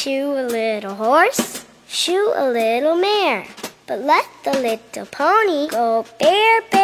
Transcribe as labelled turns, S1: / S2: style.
S1: Shoe a little horse, shoe a little mare, but let the little pony go bare, bear.